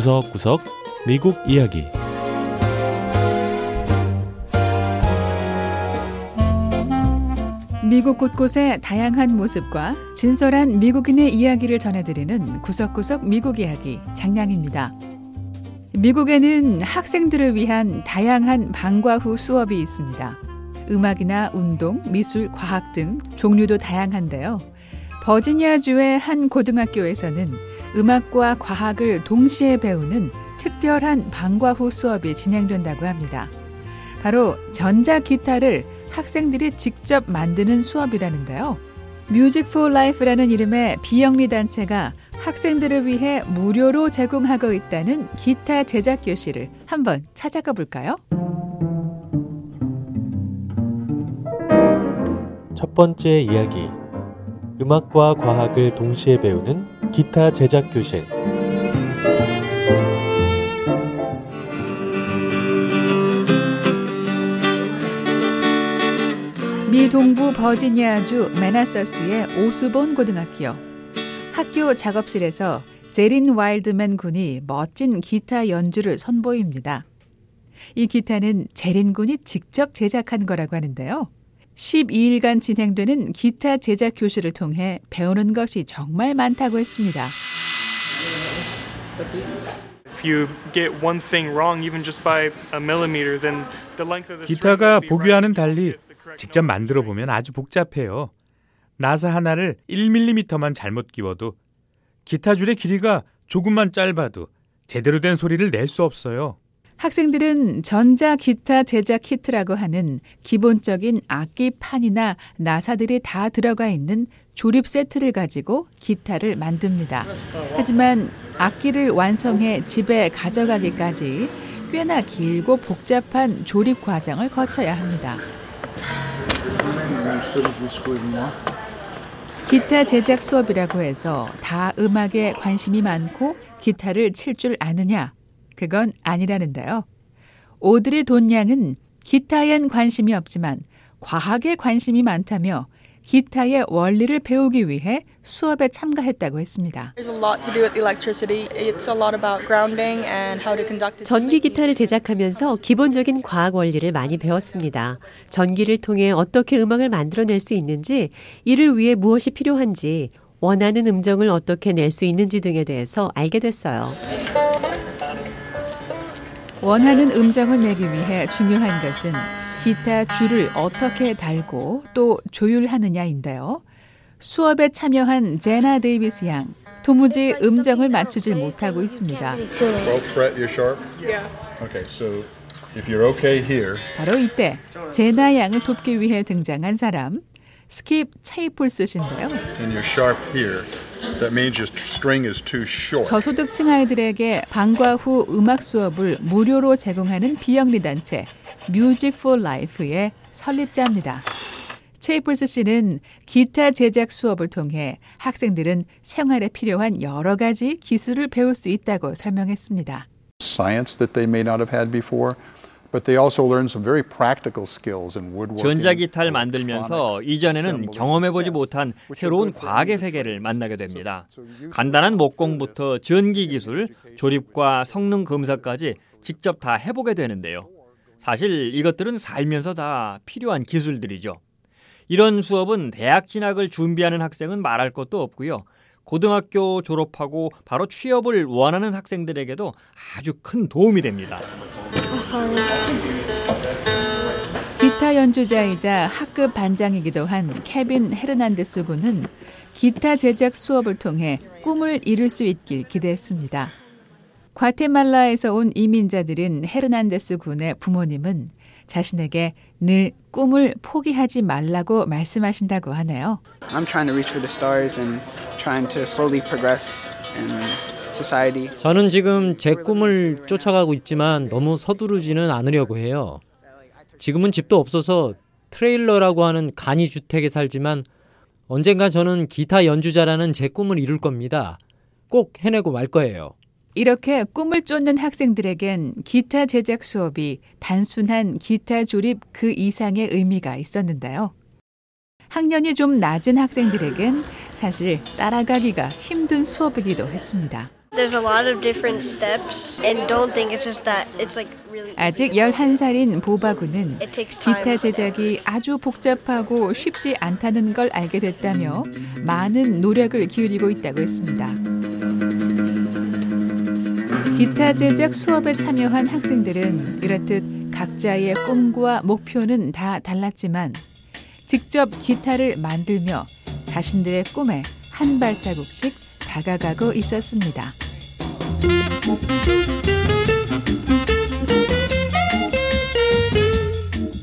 구석구석 미국 이야기 미국 곳곳의 다양한 모습과 진솔한 미국인의 이야기를 전해드리는 구석구석 미국 이야기 장량입니다. 미국에는 학생들을 위한 다양한 방과 후 수업이 있습니다. 음악이나 운동, 미술, 과학 등 종류도 다양한데요. 버지니아주의 한 고등학교에서는 음악과 과학을 동시에 배우는 특별한 방과 후 수업이 진행된다고 합니다. 바로 전자 기타를 학생들이 직접 만드는 수업이라는데요. Music for Life라는 이름의 비영리 단체가 학생들을 위해 무료로 제공하고 있다는 기타 제작 교실을 한번 찾아가 볼까요? 첫 번째 이야기 음악과 과학을 동시에 배우는 기타 제작 교실 미 동부 버지니아주 메나서스의 오스본 고등학교. 학교 작업실에서 제린 와일드맨 군이 멋진 기타 연주를 선보입니다. 이 기타는 제린 군이 직접 제작한 거라고 하는데요. 12일간 진행되는 기타 제작 교실을 통해 배우는 것이 정말 많다고 했습니다. 기타가 보기와는 달리 직접 만들어 보면 아주 복잡해요. 나사 하나를 1mm만 잘못 끼워도 기타 줄의 길이가 조금만 짧아도 제대로 된 소리를 낼 수 없어요. 학생들은 전자 기타 제작 키트라고 하는 기본적인 악기 판이나 나사들이 다 들어가 있는 조립 세트를 가지고 기타를 만듭니다. 하지만 악기를 완성해 집에 가져가기까지 꽤나 길고 복잡한 조립 과정을 거쳐야 합니다. 기타 제작 수업이라고 해서 다 음악에 관심이 많고 기타를 칠 줄 아느냐? 그건 아니라는데요. 오드리 돈양은 기타엔 관심이 없지만 과학에 관심이 많다며 기타의 원리를 배우기 위해 수업에 참가했다고 했습니다. 전기 기타를 제작하면서 기본적인 과학 원리를 많이 배웠습니다. 전기를 통해 어떻게 음악을 만들어낼 수 있는지, 이를 위해 무엇이 필요한지, 원하는 음정을 어떻게 낼 수 있는지 등에 대해서 알게 됐어요. 원하는 음정을 내기 위해 중요한 것은 기타 줄을 어떻게 달고 또 조율하느냐인데요. 수업에 참여한 제나 데이비스 양 도무지 음정을 맞추질 못하고 있습니다. 바로 이때 제나 양을 돕기 위해 등장한 사람 스킵 체이플스 씬데요. 저소득층 아이들에게 방과 후 음악 수업을 무료로 제공하는 비영리 단체 Music for Life의 설립자입니다. 체이플스 씨는 기타 제작 수업을 통해 학생들은 생활에 필요한 여러 가지 기술을 배울 수 있다고 설명했습니다. Science that they may not have had before. 전자기타를 만들면서 이전에는 경험해보지 못한 새로운 과학의 세계를 만나게 됩니다. 간단한 목공부터 전기 기술, 조립과 성능 검사까지 직접 다 해보게 되는데요. 사실 이것들은 살면서 다 필요한 기술들이죠. 이런 수업은 대학 진학을 준비하는 학생은 말할 것도 없고요. 고등학교 졸업하고 바로 취업을 원하는 학생들에게도 아주 큰 도움이 됩니다. 기타 연주자이자 학급 반장이기도 한 케빈 헤르난데스 군은 기타 제작 수업을 통해 꿈을 이룰 수 있길 기대했습니다. 과테말라에서 온 이민자들인 헤르난데스 군의 부모님은 자신에게 늘 꿈을 포기하지 말라고 말씀하신다고 하네요. I'm trying to reach for the stars and trying to slowly progress in 저는 지금 제 꿈을 쫓아가고 있지만 너무 서두르지는 않으려고 해요. 지금은 집도 없어서 트레일러라고 하는 간이 주택에 살지만 언젠가 저는 기타 연주자라는 제 꿈을 이룰 겁니다. 꼭 해내고 말 거예요. 이렇게 꿈을 쫓는 학생들에겐 기타 제작 수업이 단순한 기타 조립 그 이상의 의미가 있었는데요. 학년이 좀 낮은 학생들에겐 사실 따라가기가 힘든 수업이기도 했습니다. 아직 11살인 보바구는 기타 제작이 아주 복잡하고 쉽지 않다는 걸 알게 됐다며 많은 노력을 기울이고 있다고 했습니다. 기타 제작 수업에 참여한 학생들은 이렇듯 각자의 꿈과 목표는 다 달랐지만 직접 기타를 만들며 자신들의 꿈에 한 발자국씩 다가가고 있었습니다.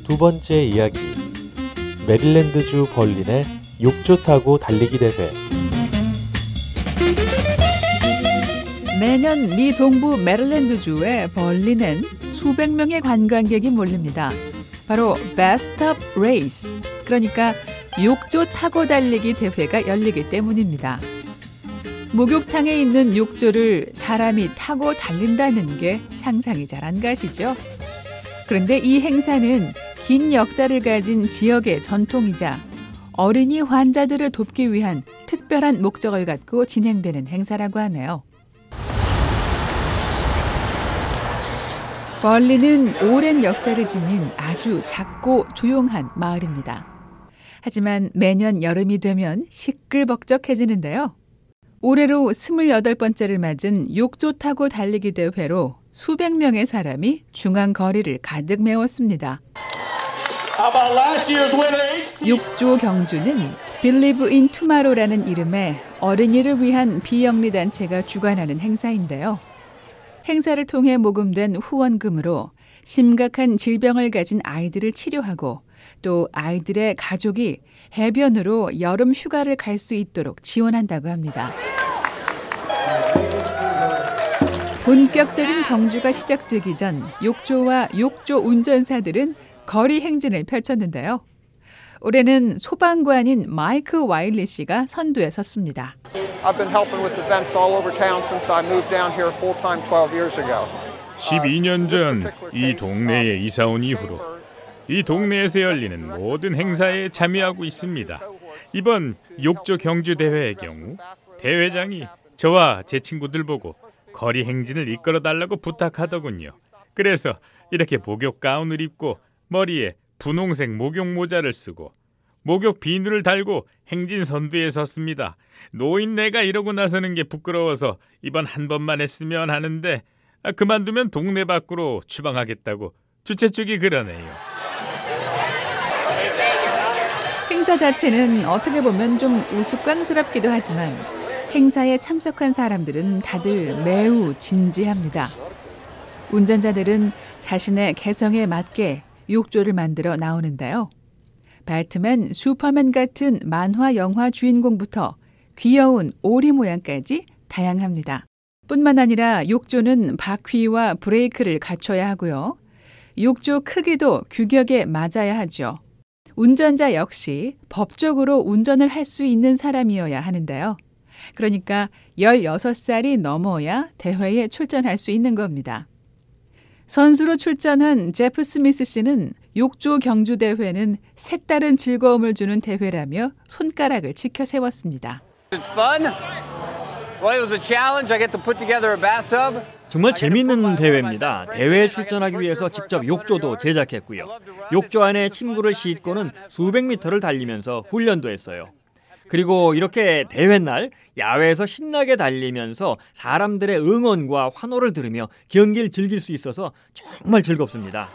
두 번째 이야기. 메릴랜드주 벌린의 욕조 타고 달리기 대회. 매년 미 동부 메릴랜드주의 벌린엔 수백 명의 관광객이 몰립니다. 바로 bathtub race, 그러니까 욕조 타고 달리기 대회가 열리기 때문입니다. 목욕탕에 있는 욕조를 사람이 타고 달린다는 게 상상이 잘 안 가시죠? 그런데 이 행사는 긴 역사를 가진 지역의 전통이자 어린이 환자들을 돕기 위한 특별한 목적을 갖고 진행되는 행사라고 하네요. 벌리는 오랜 역사를 지닌 아주 작고 조용한 마을입니다. 하지만 매년 여름이 되면 시끌벅적해지는데요. 올해로 28번째를 맞은 욕조 타고 달리기 대회로 수백 명의 사람이 중앙 거리를 가득 메웠습니다. 욕조 경주는 Believe in Tomorrow라는 이름의 어린이를 위한 비영리 단체가 주관하는 행사인데요. 행사를 통해 모금된 후원금으로 심각한 질병을 가진 아이들을 치료하고 또 아이들의 가족이 해변으로 여름 휴가를 갈 수 있도록 지원한다고 합니다. 본격적인 경주가 시작되기 전 욕조와 욕조 운전사들은 거리 행진을 펼쳤는데요. 올해는 소방관인 마이크 와일리 씨가 선두에 섰습니다. I've been helping with events all over town since I moved down here full time 12 years ago. 12년 전 이 동네에 이사 온 이후로 이 동네에서 열리는 모든 행사에 참여하고 있습니다. 이번 욕조 경주 대회의 경우 대회장이 저와 제 친구들 보고 거리 행진을 이끌어 달라고 부탁하더군요. 그래서 이렇게 목욕 가운을 입고 머리에 분홍색 목욕 모자를 쓰고 목욕 비누를 달고 행진 선두에 섰습니다. 노인네가 이러고 나서는 게 부끄러워서 이번 한 번만 했으면 하는데 아, 그만두면 동네 밖으로 추방하겠다고 주최 측이 그러네요. 행사 자체는 어떻게 보면 좀 우스꽝스럽기도 하지만 행사에 참석한 사람들은 다들 매우 진지합니다. 운전자들은 자신의 개성에 맞게 욕조를 만들어 나오는데요. 배트맨, 슈퍼맨 같은 만화 영화 주인공부터 귀여운 오리 모양까지 다양합니다. 뿐만 아니라 욕조는 바퀴와 브레이크를 갖춰야 하고요. 욕조 크기도 규격에 맞아야 하죠. 운전자 역시 법적으로 운전을 할 수 있는 사람이어야 하는데요. 그러니까 16살이 넘어야 대회에 출전할 수 있는 겁니다. 선수로 출전한 제프 스미스 씨는 욕조 경주 대회는 색다른 즐거움을 주는 대회라며 손가락을 치켜 세웠습니다. 정말 재미있는 대회입니다. 대회에 출전하기 위해서 직접 욕조도 제작했고요. 욕조 안에 침구를 싣고는 수백 미터를 달리면서 훈련도 했어요. 그리고 이렇게 대회 날 야외에서 신나게 달리면서 사람들의 응원과 환호를 들으며 경기를 즐길 수 있어서 정말 즐겁습니다.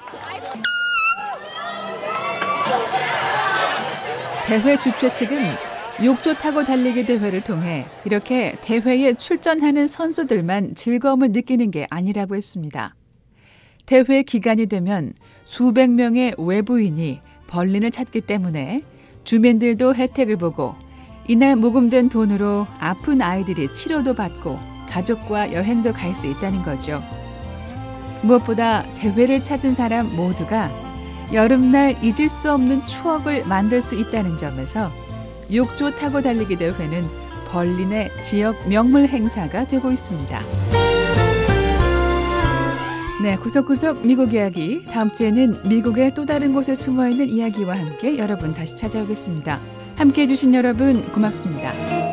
대회 주최 측은 욕조 타고 달리기 대회를 통해 이렇게 대회에 출전하는 선수들만 즐거움을 느끼는 게 아니라고 했습니다. 대회 기간이 되면 수백 명의 외부인이 벌린을 찾기 때문에 주민들도 혜택을 보고 이날 모금된 돈으로 아픈 아이들이 치료도 받고 가족과 여행도 갈 수 있다는 거죠. 무엇보다 대회를 찾은 사람 모두가 여름날 잊을 수 없는 추억을 만들 수 있다는 점에서 욕조 타고 달리기 대회는 벌린의 지역 명물 행사가 되고 있습니다. 네, 구석구석 미국 이야기. 다음 주에는 미국의 또 다른 곳에 숨어 있는 이야기와 함께 여러분 다시 찾아오겠습니다. 함께 해주신 여러분 고맙습니다.